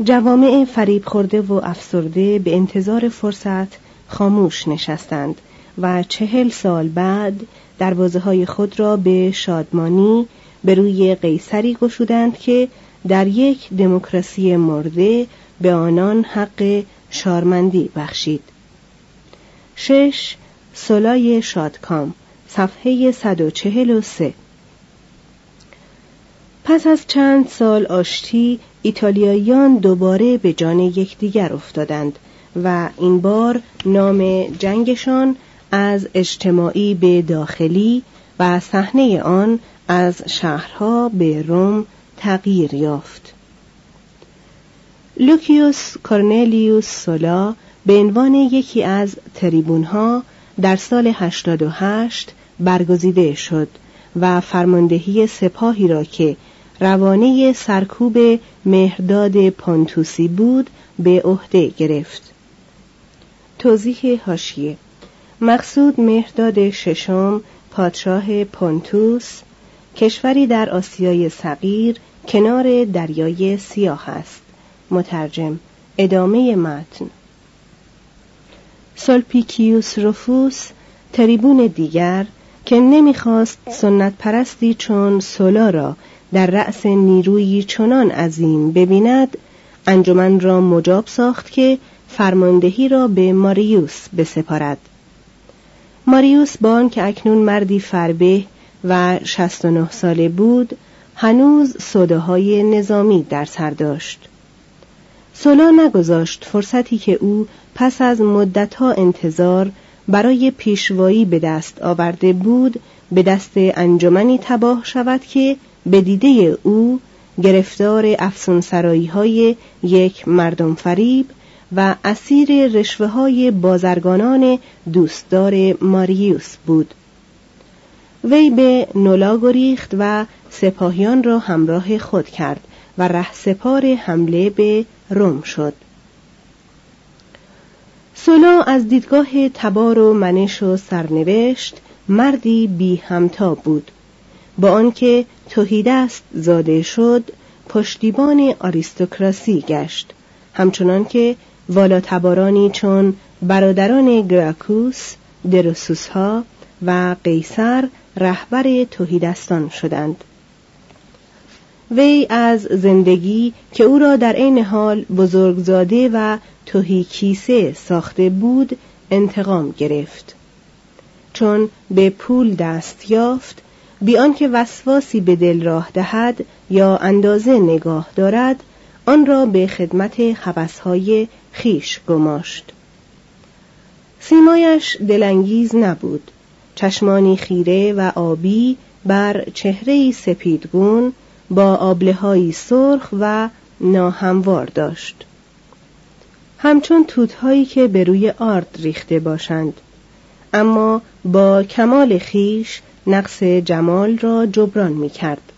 جوامع فریب خورده و افسرده به انتظار فرصت خاموش نشستند و چهل سال بعد دروازه های خود را به شادمانی به روی قیصری گشودند که در یک دموکراسی مرده به آنان حق شارمندی بخشید. شش سلای شادکام صفحه 143 پس از چند سال آشتی ایتالیاییان دوباره به جان یکدیگر افتادند و این بار نام جنگشان از اجتماعی به داخلی و صحنه آن از شهرها به روم تغییر یافت. لوکیوس کورنلیوس سولا به عنوان یکی از تریبونها در سال 88 برگزیده شد و فرماندهی سپاهی را که روانه سرکوب مهرداد پانتوسی بود به عهده گرفت. توضیح هاشیه مقصود مهرداد ششم پادشاه پونتوس کشوری در آسیای صغیر کنار دریای سیاه است. مترجم ادامه متن. سلپیکیوس رفوس تریبون دیگر که نمی‌خواست سنت پرستی چون سولا را در رأس نیروی چنان عظیم ببیند انجمن را مجاب ساخت که فرماندهی را به ماریوس بسپارد. ماریوس بان که اکنون مردی فربه و 69 ساله بود هنوز صداهای نظامی در سر داشت. سولا نگذاشت فرصتی که او پس از مدتها انتظار برای پیشوایی به دست آورده بود به دست انجمنی تباه شود که به دیده او گرفتار افسونسرایی های یک مردم فریب و اسیر رشوه های بازرگانان دوستدار ماریوس بود. وی به نولا گریخت و سپاهیان را همراه خود کرد و ره سپار حمله به روم شد. سولا از دیدگاه تبار و منش و سرنوشت مردی بی همتا بود. با آنکه توهیدست زاده شد پشتیبان آریستوکراسی گشت. همچنان که والاتبارانی چون برادران گراکوس دروسوس ها و قیصر رهبر توهیدستان شدند. وی از زندگی که او را در عین حال بزرگزاده و توهی کیسه ساخته بود انتقام گرفت. چون به پول دست یافت بیان که وسواسی به دل راه دهد یا اندازه نگاه دارد آن را به خدمت حوثهای خیش گماشت. سیمایش دلانگیز نبود. چشمانی خیره و آبی بر چهره سپیدگون با آبله سرخ و ناهموار داشت. همچون توتهایی که به روی آرد ریخته باشند. اما با کمال خیش نقص جمال را جبران می کرد.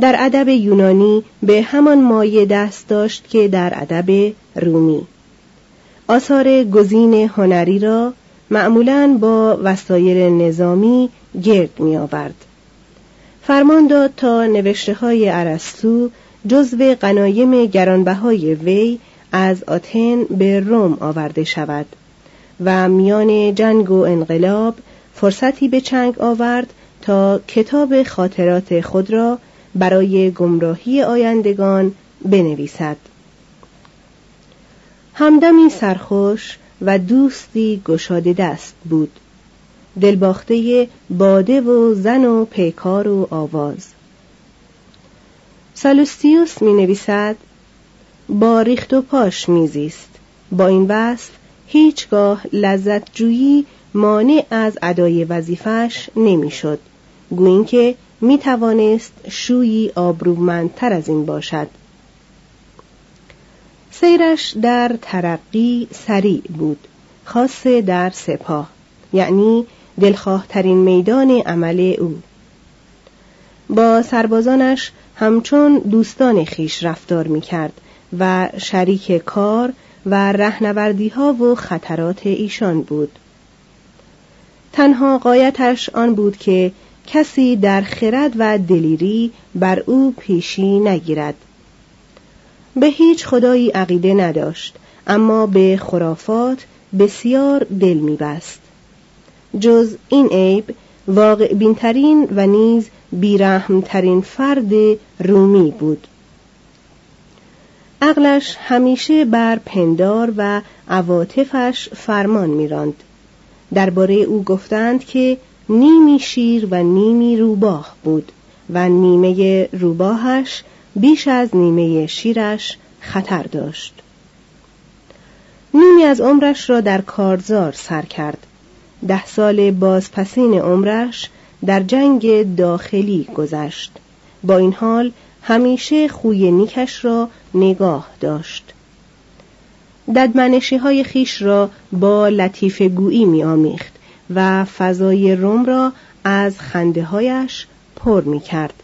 در ادب یونانی به همان مایه دست داشت که در ادب رومی آثار گزین هنری را معمولا با وسایر نظامی گرد می آورد. فرمان داد تا نوشته های عرستو جزو قنایم گرانبهای وی از آتن به روم آورده شود و میان جنگ و انقلاب فرصتی به چنگ آورد تا کتاب خاطرات خود را برای گمراهی آیندگان بنویسد. همدمی سرخوش و دوستی گشاده دست بود. دلباخته باده و زن و پیکار و آواز. سالوستیوس می نویسد با ریخت و پاش میزیست. با این وصف هیچگاه لذت جویی مانع از ادای وظیفش نمی‌شد. گویین که می توانست شویی آبرومندتر از این باشد. سیرش در ترقی سریع بود. خاصه در سپاه یعنی دلخواهترین میدان عمل او. با سربازانش همچون دوستان خیش رفتار می کرد و شریک کار و رهنوردی ها و خطرات ایشان بود. تنها قایتش آن بود که کسی در خرد و دلیری بر او پیشی نگیرد. به هیچ خدایی عقیده نداشت اما به خرافات بسیار دل میبست. جز این عیب واقع بینترین و نیز بیرحمترین فرد رومی بود. عقلش همیشه بر پندار و عواطفش فرمان میراند. درباره او گفتند که نیمی شیر و نیمی روباه بود و نیمه روباهش بیش از نیمه شیرش خطر داشت. نیمی از عمرش را در کارزار سر کرد. ده سال بازپسین عمرش در جنگ داخلی گذشت. با این حال همیشه خوی نیکش را نگاه داشت. ددمنشی های خیش را با لطیف گویی می آمیخت و فضای روم را از خنده هایش پر می کرد.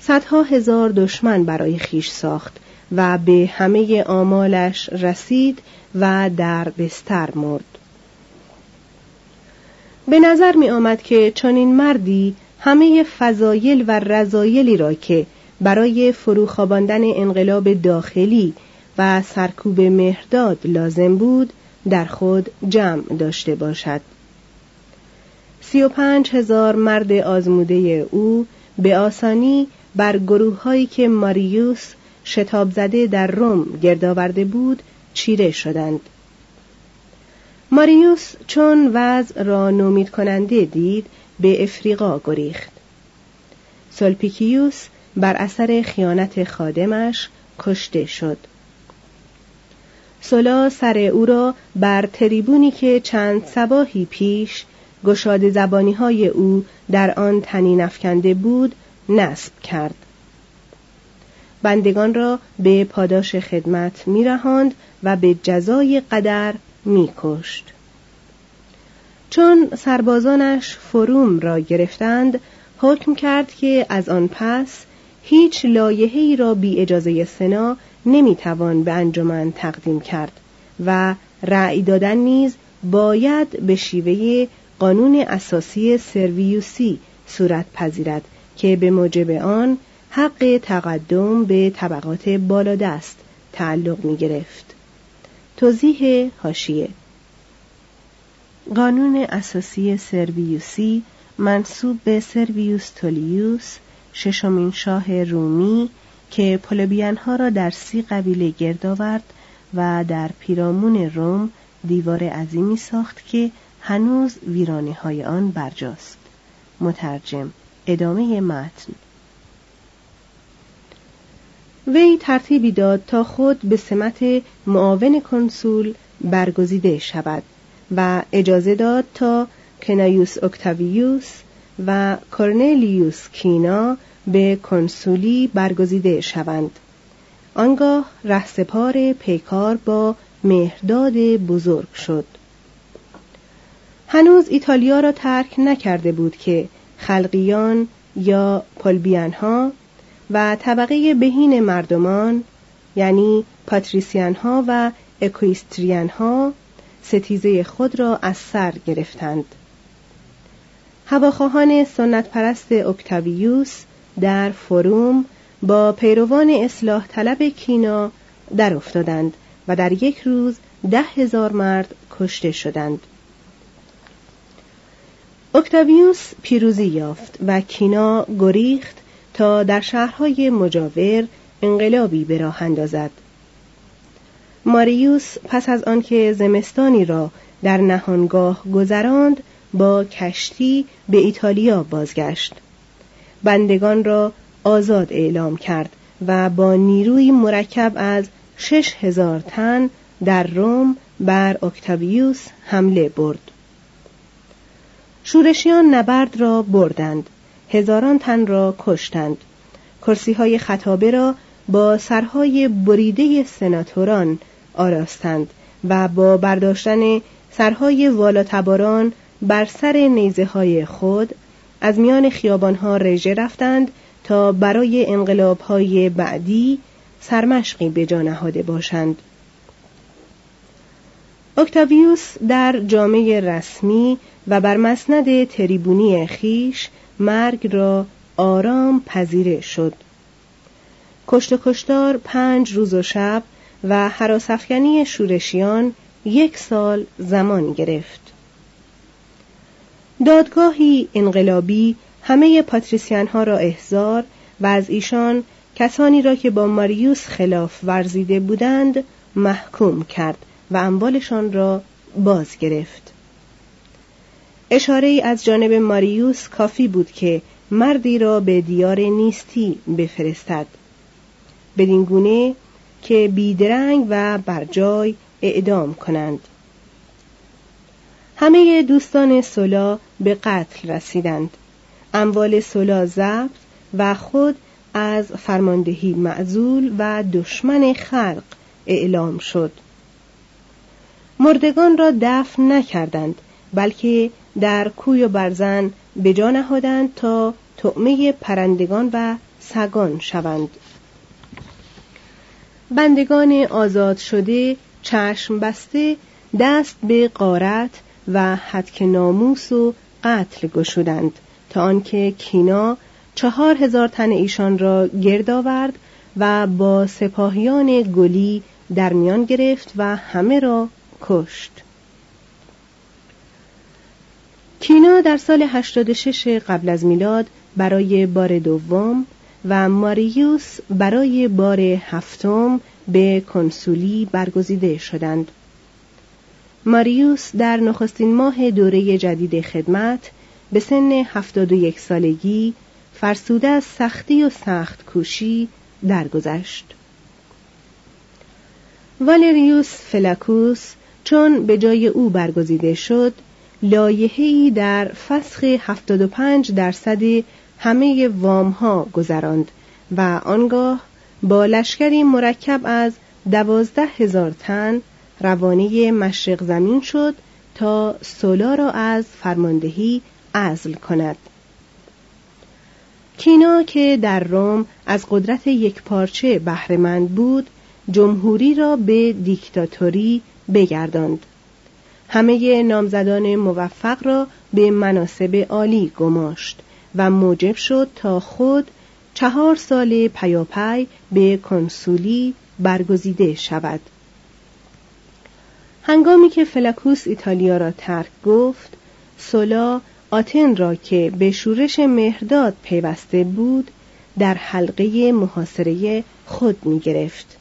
صدها هزار دشمن برای خیش ساخت و به همه آمالش رسید و در بستر مرد. به نظر می آمد که چنین مردی همه فضایل و رضایلی را که برای فروخواباندن انقلاب داخلی و سرکوب مهرداد لازم بود در خود جمع داشته باشد. سی و پنج هزار مرد آزموده او به آسانی بر گروه هایی که ماریوس شتاب زده در روم گردآورده بود چیره شدند. ماریوس چون وضع را نومید کننده دید به افریقا گریخت. سلپیکیوس بر اثر خیانت خادمش کشته شد. سولا سر او را بر تریبونی که چند سباهی پیش گشاد زبانی های او در آن تنی نفکنده بود نصب کرد. بندگان را به پاداش خدمت میرهاند و به جزای قدر میکشت. چون سربازانش فروم را گرفتند حکم کرد که از آن پس هیچ لایحه‌ای را بی اجازه سنا نمی‌توان به انجمن تقدیم کرد و رأی دادن نیز باید به شیوه قانون اساسی سرویوسی صورت پذیرد که به موجب آن حق تقدم به طبقات بالادست تعلق می گرفت. توضیح هاشیه قانون اساسی سرویوسی منصوب به سرویوس تولیوس ششمین شاه رومی که پولبیانها را در سی قبیله گرد آورد و در پیرامون روم دیوار عظیمی ساخت که هنوز ویرانه های آن برجاست. مترجم ادامه متن. وی ترتیبی داد تا خود به سمت معاون کنسول برگزیده شود و اجازه داد تا کنایوس اکتاویوس و کورنلیوس کینا به کنسولی برگزیده شوند. آنگاه رهسپار پیکار با مهرداد بزرگ شد. هنوز ایتالیا را ترک نکرده بود که خلقیان یا پلبیانها و طبقه بهین مردمان یعنی پاتریسیان ها و اکویستریان ها ستیزه خود را از سر گرفتند. هواخواهان سنت پرست اکتاویوس در فروم با پیروان اصلاح طلب کینا در افتادند و در یک روز ده هزار مرد کشته شدند. اکتاویوس پیروزی یافت و کینا گریخت تا در شهرهای مجاور انقلابی به راه اندازد. ماریوس پس از آنکه زمستانی را در نهانگاه گذراند با کشتی به ایتالیا بازگشت. بندگان را آزاد اعلام کرد و با نیروی مرکب از شش هزار تن در روم بر اکتاویوس حمله برد. شورشیان نبرد را بردند. هزاران تن را کشتند. کرسی های خطابه را با سرهای بریده سناتوران آراستند و با برداشتن سرهای والاتباران بر سر نیزه های خود از میان خیابان ها رژه رفتند تا برای انقلاب های بعدی سرمشقی به جا نهاده باشند. اکتاویوس در جامعه رسمی و بر مسند تریبونی خیش مرگ را آرام پذیره شد. کشت و کشتار پنج روز و شب و حراسفکنی شورشیان یک سال زمان گرفت. دادگاهی انقلابی همه پاتریسیان ها را احضار و از ایشان کسانی را که با ماریوس خلاف ورزیده بودند محکوم کرد و اموالشان را باز گرفت. اشاره ای از جانب ماریوس کافی بود که مردی را به دیار نیستی بفرستد. بدین گونه که بیدرنگ و برجای اعدام کنند. همه دوستان سولا به قتل رسیدند. اموال سولا ضبط و خود از فرماندهی معزول و دشمن خلق اعلام شد. مردگان را دفن نکردند بلکه در کوی و برزن به جا نهادند تا طعمه پرندگان و سگان شوند. بندگان آزاد شده چشم بسته دست به قارت و حدک ناموس و قتل گشودند تا آنکه کینا چهار هزار تن ایشان را گرد آورد و با سپاهیان گلی در میان گرفت و همه را کشت. کینا در سال 86 قبل از میلاد برای بار دوم و ماریوس برای بار هفتم به کنسولی برگزیده شدند. ماریوس در نخستین ماه دوره جدید خدمت به سن 71 سالگی فرسوده از سختی و سخت کوشی درگذشت. والریوس فلاکوس چون به جای او برگزیده شد لایحه‌ای در فسخ 75 درصد همه وام ها گذراند و آنگاه با لشکری مرکب از دوازده هزار تن روانه مشرق زمین شد تا سولا را از فرماندهی عزل کند. کینا که در روم از قدرت یک پارچه بهرهمند بود جمهوری را به دیکتاتوری بگرداند. همه نامزدان موفق را به مناسب عالی گماشت و موجب شد تا خود چهار سال پیاپی به کنسولی برگزیده شود. هنگامی که فلکوس ایتالیا را ترک گفت سولا آتن را که به شورش مهرداد پیوسته بود در حلقه محاصره خود می گرفت.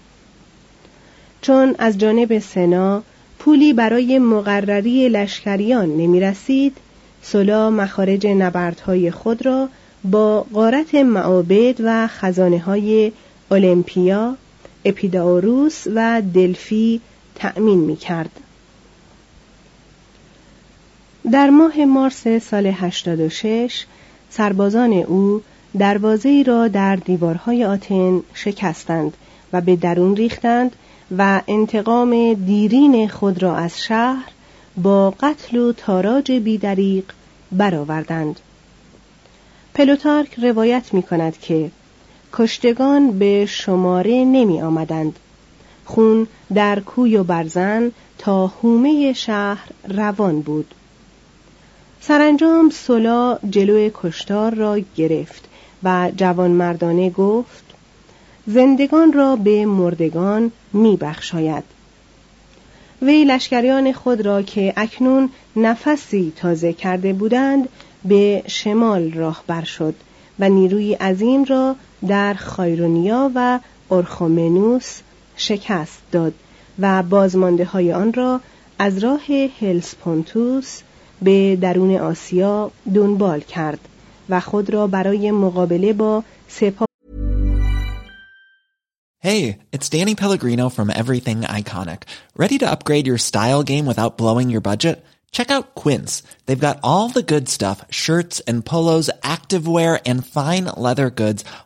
چون از جانب سنا پولی برای مقرری لشکریان نمی رسید سولا مخارج نبردهای خود را با غارت معابد و خزانه های اولمپیا، اپیداوروس و دلفی تأمین می کرد. در ماه مارس سال 86 سربازان او دروازه را در دیوارهای آتن شکستند و به درون ریختند و انتقام دیرین خود را از شهر با قتل و تاراج بیدریق برآوردند. پلوتارک روایت می کند که کشتگان به شماره نمی آمدند. خون در کوی و برزن تا هومه شهر روان بود. سرانجام سولا جلو کشتار را گرفت و جوان مردانه گفت زندگان را به مردگان می بخشاید. وی لشکریان خود را که اکنون نفسی تازه کرده بودند به شمال راه بر شد و نیروی عظیم را در خایرونیا و ارخومنوس شکست داد و بازمانده های آن را از راه هلسپونتوس به درون آسیا دنبال کرد و خود را برای مقابله با سپاه Hey, it's Danny Pellegrino from Everything Iconic. Ready to upgrade your style game without blowing your budget? Check out Quince. They've got all the good stuff, shirts and polos, activewear and fine leather goods,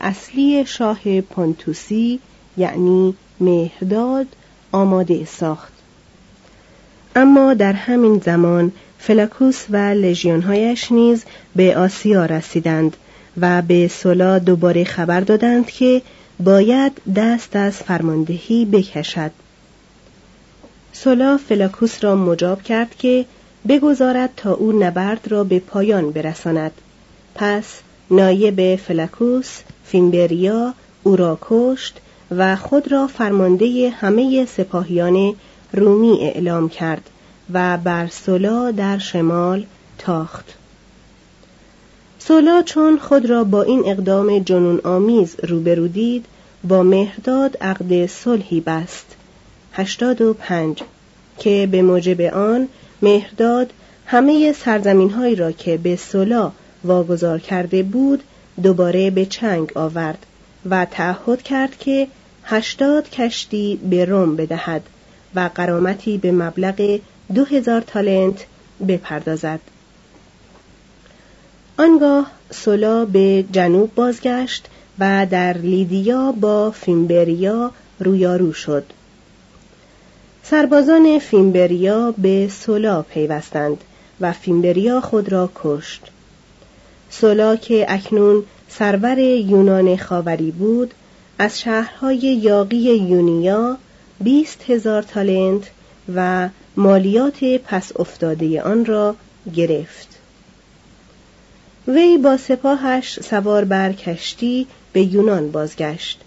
اصلی شاه پونتوسی یعنی مهداد آماده ساخت. اما در همین زمان فلاکوس و لژیونهایش نیز به آسیا رسیدند و به سولا دوباره خبر دادند که باید دست از فرماندهی بکشد. سولا فلاکوس را مجاب کرد که بگذارد تا او نبرد را به پایان برساند. پس نایب فلاکوس فیمبریا او را کشت و خود را فرمانده همه سپاهیان رومی اعلام کرد و بر سولا در شمال تاخت. سولا چون خود را با این اقدام جنون آمیز روبرو دید با مهرداد عقد صلحی بست. هشتاد و پنج. که به موجب آن مهرداد همه سرزمین هایی را که به سولا واگذار کرده بود دوباره به چنگ آورد و تعهد کرد که هشتاد کشتی به روم بدهد و قرامتی به مبلغ دو هزار تالنت بپردازد. آنگاه سولا به جنوب بازگشت و در لیدیا با فیمبریا رویارو شد. سربازان فیمبریا به سولا پیوستند و فیمبریا خود را کشت. سولا که اکنون سرور یونان خاوری بود از شهرهای یاقی یونیا بیست هزار تالنت و مالیات پس افتاده آن را گرفت. وی با سپاهش سوار بر کشتی به یونان بازگشت.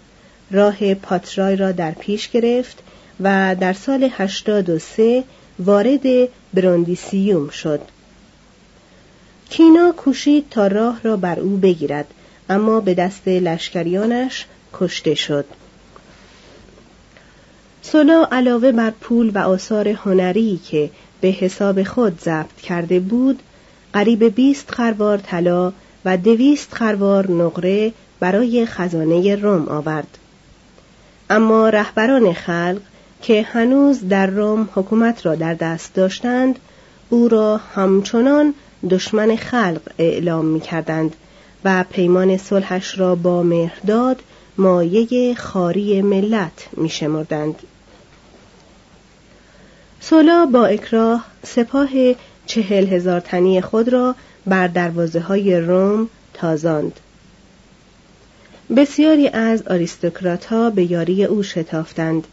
راه پاترای را در پیش گرفت و در سال 83 وارد براندیسیوم شد. کینا کوشید تا راه را بر او بگیرد اما به دست لشکریانش کشته شد. سولا علاوه بر پول و آثار هنری که به حساب خود ضبط کرده بود قریب بیست خروار طلا و دویست خروار نقره برای خزانه روم آورد. اما رهبران خلق که هنوز در روم حکومت را در دست داشتند او را همچنان دشمن خلق اعلام می کردند و پیمان صلحش را با مهرداد مایه خاری ملت می شمردند. سولا با اکراه سپاه چهل هزار تنی خود را بر دروازه های روم تازاند. بسیاری از آریستوکرات ها به یاری او شتافتند.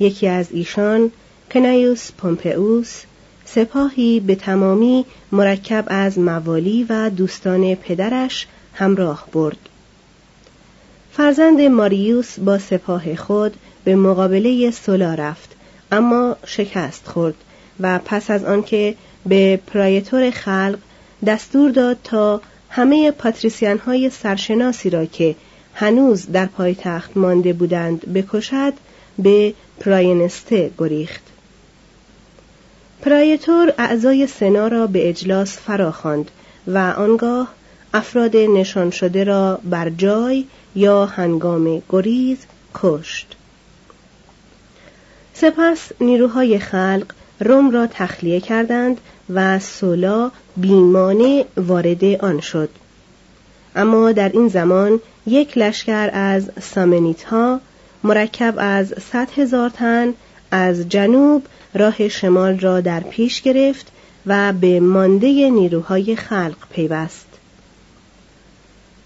یکی از ایشان کنیوس پومپئوس سپاهی به تمامی مرکب از موالی و دوستان پدرش همراه برد. فرزند ماریوس با سپاه خود به مقابله سولا رفت اما شکست خورد و پس از آنکه به پرایتور خلق دستور داد تا همه پاتریسیان های سرشناسی را که هنوز در پایتخت مانده بودند بکشد به پراینسته گریخت پرایتور اعضای سنا را به اجلاس فراخواند و آنگاه افراد نشان شده را بر جای یا هنگام گریز کشت. سپس نیروهای خلق روم را تخلیه کردند و سولا بیمانه وارد آن شد. اما در این زمان یک لشکر از سامنیت ها مرکب از صد هزار تن از جنوب راه شمال را در پیش گرفت و به مانده نیروهای خلق پیوست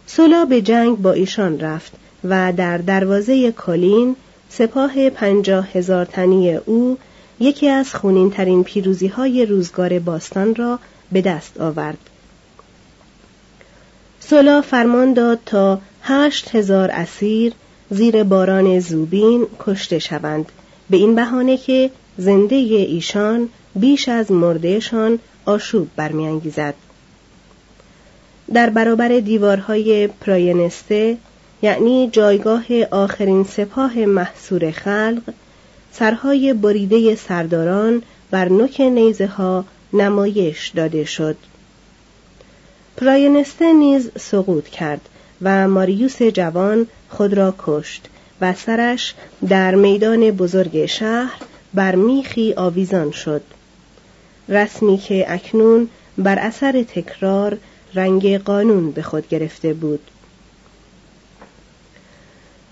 سولا به جنگ با ایشان رفت و در دروازه کلین سپاه پنجاه هزار تنی او یکی از خونین ترین پیروزی های روزگار باستان را به دست آورد. سولا فرمان داد تا هشت هزار اسیر زیر باران زوبین کشته شوند به این بهانه که زنده ایشان بیش از مردهشان آشوب برمیانگیزد. در برابر دیوارهای پراینسته یعنی جایگاه آخرین سپاه محصور خلق سرهای بریده سرداران بر نوک نیزه ها نمایش داده شد پراینسته نیز سقوط کرد و ماریوس جوان خود را کشت و سرش در میدان بزرگ شهر بر میخی آویزان شد رسمی که اکنون بر اثر تکرار رنگ قانون به خود گرفته بود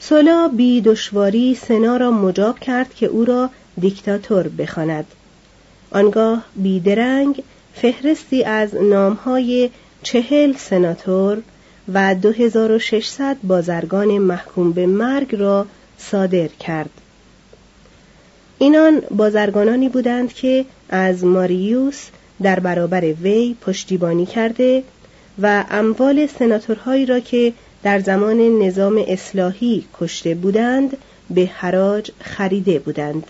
سولا بی دشواری سنا را مجاب کرد که او را دیکتاتور بخواند. آنگاه بیدرنگ فهرستی از نامهای چهل سناتور و 2600 بازرگان محکوم به مرگ را صادر کرد. اینان بازرگانانی بودند که از ماریوس در برابر وی پشتیبانی کرده و اموال سناتورهایی را که در زمان نظام اصلاحی کشته بودند به حراج خریده بودند.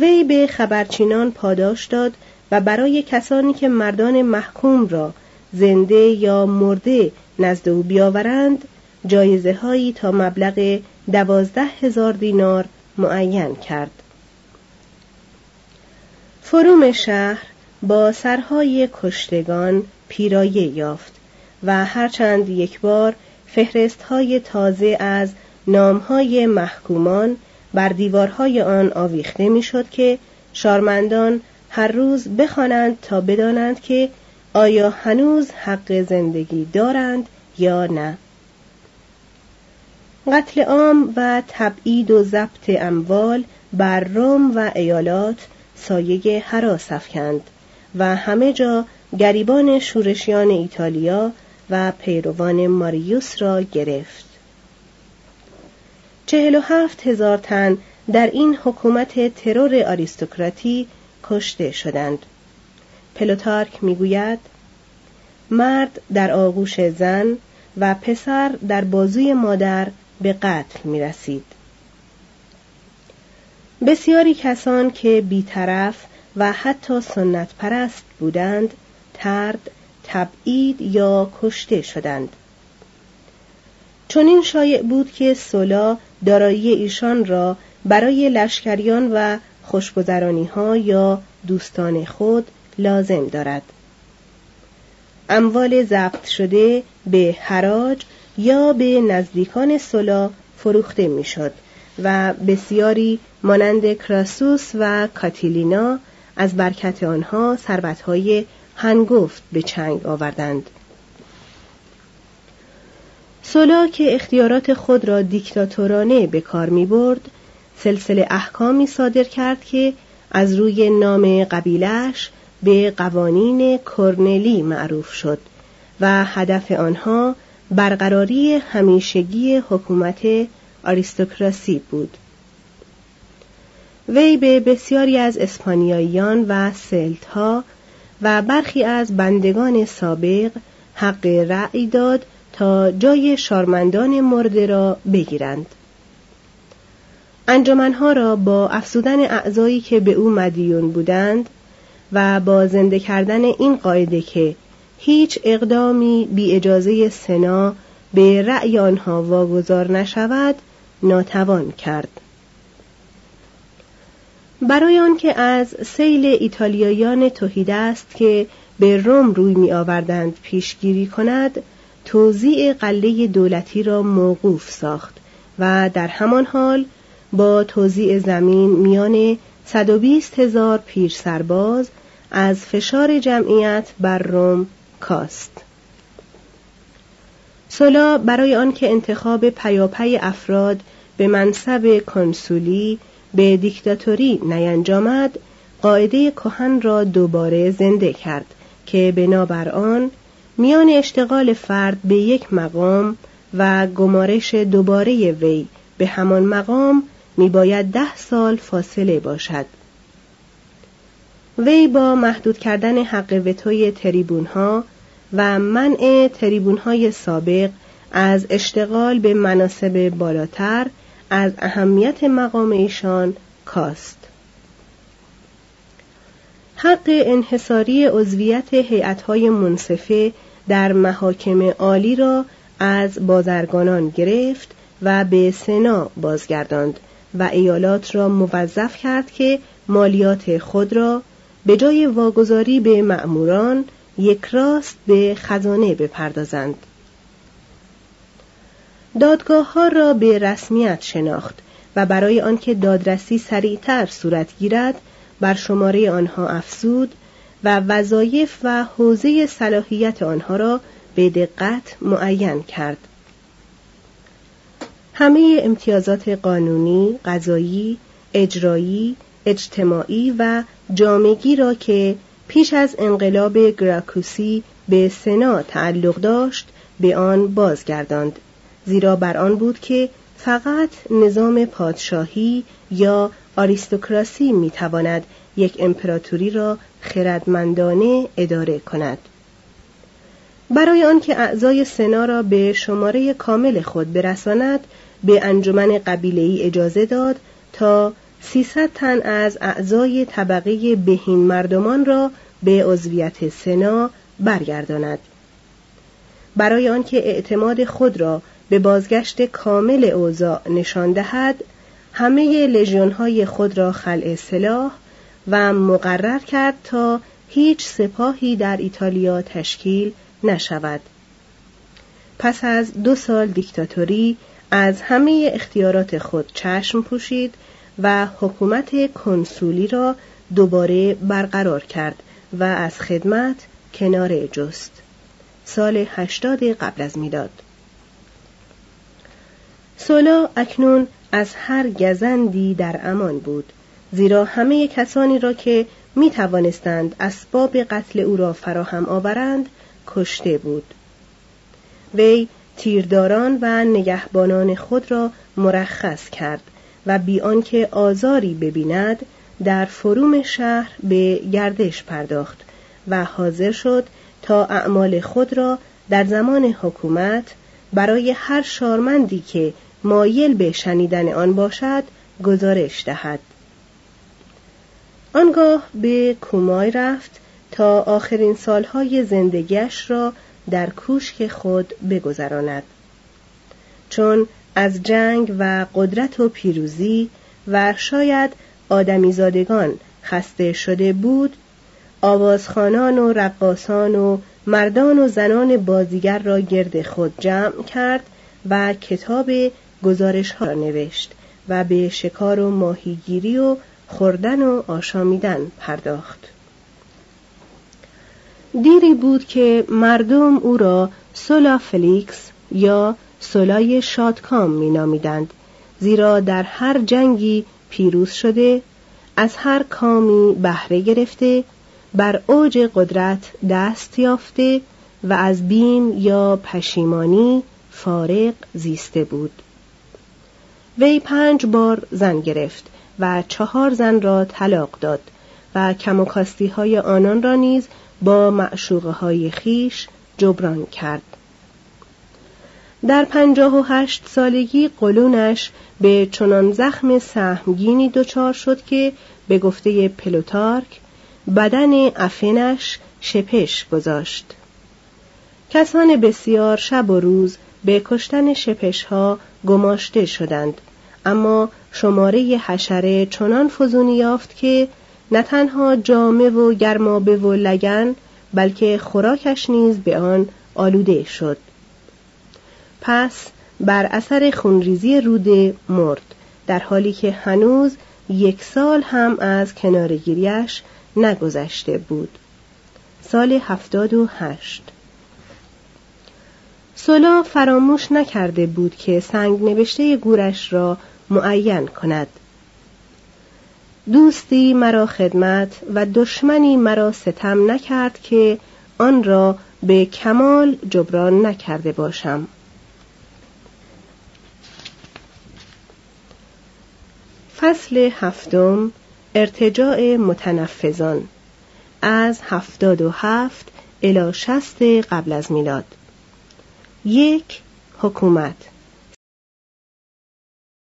وی به خبرچینان پاداش داد و برای کسانی که مردان محکوم را زنده یا مرده نزد او بیاورند جایزه هایی تا مبلغ دوازده هزار دینار معین کرد. فروم شهر با سرهای کشتگان پیرایه یافت و هرچند یک بار فهرست های تازه از نامهای محکومان بر دیوارهای آن آویخته می‌شد که شارمندان هر روز بخوانند تا بدانند که آیا هنوز حق زندگی دارند یا نه. قتل عام و تبعید و ضبط اموال بر روم و ایالات سایه حراس افکند و همه جا گریبان شورشیان ایتالیا و پیروان ماریوس را گرفت. چهل و هفت هزار تن در این حکومت ترور آریستوکراتی کشته شدند. پلوتارک می‌گوید مرد در آغوش زن و پسر در بازوی مادر به قتل می رسید. بسیاری کسان که بیطرف و حتی سنت پرست بودند ترد، تبعید یا کشته شدند. چون این شایع بود که سولا دارایی ایشان را برای لشکریان و خوشگذرانی ها یا دوستان خود لازم دارد. اموال ضبط شده به حراج یا به نزدیکان سولا فروخته می‌شد و بسیاری مانند کراسوس و کاتیلینا از برکت آنها ثروتهای هنگفت به چنگ آوردند. سولا که اختیارات خود را دیکتاتورانه به کار می برد سلسله احکامی صادر کرد که از روی نام قبیلش به قوانین کرنلی معروف شد و هدف آنها برقراری همیشگی حکومت آریستوکراسی بود. وی به بسیاری از اسپانیاییان و سلتها و برخی از بندگان سابق حق رأی داد تا جای شارمندان مرده را بگیرند. انجمنها را با افزودن اعضایی که به او مدیون بودند و با زنده کردن این قاعده که هیچ اقدامی بی اجازه سنا به رأی آنها واگذار نشود ناتوان کرد. برای آنکه از سیل ایتالیاییان توحیده است که به روم روی می آوردند پیشگیری کند توزیع قله دولتی را موقوف ساخت و در همان حال با توزیع زمین میان 120 هزار پیر سرباز از فشار جمعیت بر روم کاست. سولا برای آنکه انتخاب پیاپی افراد به منصب کنسولی به دیکتاتوری نینجامد قاعده کهن را دوباره زنده کرد که بنابر آن میان اشتغال فرد به یک مقام و گمارش دوباره وی به همان مقام میباید ده سال فاصله باشد. وی با محدود کردن حق وتوی تریبون ها و منع تریبون های سابق از اشتغال به مناسب بالاتر از اهمیت مقام ایشان کاست. حق انحصاری عضویت هیئت‌های منصفه در محاکم عالی را از بازرگانان گرفت و به سنا بازگرداند و ایالات را موظف کرد که مالیات خود را به جای واگذاری به مأموران یک راست به خزانه بپردازند. دادگاه ها را به رسمیت شناخت و برای آنکه دادرسی سریعتر صورت گیرد بر شماره آنها افزود و وظایف و حوزه صلاحیت آنها را به دقت معین کرد. همه امتیازات قانونی، قضایی، اجرایی، اجتماعی و جامگی را که پیش از انقلاب گراکوسی به سنا تعلق داشت به آن بازگرداند. زیرا بر آن بود که فقط نظام پادشاهی یا آریستوکراسی می‌تواند یک امپراتوری را خردمندانه اداره کند. برای آنکه اعضای سنا را به شماره کامل خود برساند به انجمن قبیله‌ای اجازه داد تا 300 تن از اعضای طبقه بهین مردمان را به عضویت سنا برگرداند. برای آنکه اعتماد خود را به بازگشت کامل اوضاع نشان دهد همه لژیونهای خود را خلع سلاح و مقرر کرد تا هیچ سپاهی در ایتالیا تشکیل نشود. پس از دو سال دیکتاتوری از همه اختیارات خود چشم پوشید و حکومت کنسولی را دوباره برقرار کرد و از خدمت کنار جست. سال هشتاد قبل از میلاد. سولا اکنون از هر گزندی در امان بود زیرا همه کسانی را که می توانستند اسباب قتل او را فراهم آورند کشته بود. وی تیرداران و نگهبانان خود را مرخص کرد و بی آنکه آزاری ببیند در فروم شهر به گردش پرداخت و حاضر شد تا اعمال خود را در زمان حکومت برای هر شارمندی که مایل به شنیدن آن باشد گزارش دهد. آنگاه به کومای رفت تا آخرین سالهای زندگیش را در کوشک خود بگذراند. چون از جنگ و قدرت و پیروزی و شاید آدمیزادگان خسته شده بود آوازخانان و رقاسان و مردان و زنان بازیگر را گرد خود جمع کرد و کتاب گزارش ها نوشت و به شکار و ماهیگیری و خوردن و آشامیدن پرداخت. دیری بود که مردم او را سولا فلیکس یا سولای شادکام می نامیدند زیرا در هر جنگی پیروز شده از هر کامی بهره گرفته بر اوج قدرت دست یافته و از بیم یا پشیمانی فارغ زیسته بود. وی پنج بار زن گرفت و چهار زن را طلاق داد و کم و های آنان را نیز با معشوقه های خیش جبران کرد. در پنجاه و هشت سالگی قلونش به چنان زخم سهمگینی دچار شد که به گفته پلوتارک بدن افنش شپش گذاشت. کسان بسیار شب و روز به کشتن شپش ها گماشته شدند اما شماره حشره چنان فزونی یافت که نه تنها جامه و گرمابه و لگن بلکه خوراکش نیز به آن آلوده شد. پس بر اثر خونریزی روده مرد در حالی که هنوز یک سال هم از کنارگیریش نگذشته بود. سال هفتاد و هشت. سولا فراموش نکرده بود که سنگ نوشته گورش را معین کند. دوستی مرا خدمت و دشمنی مرا ستم نکرد که آن را به کمال جبران نکرده باشم. فصل هفتم ارتجاع متنفذان. از هفتاد و هفت الی شست قبل از میلاد. یک حکومت.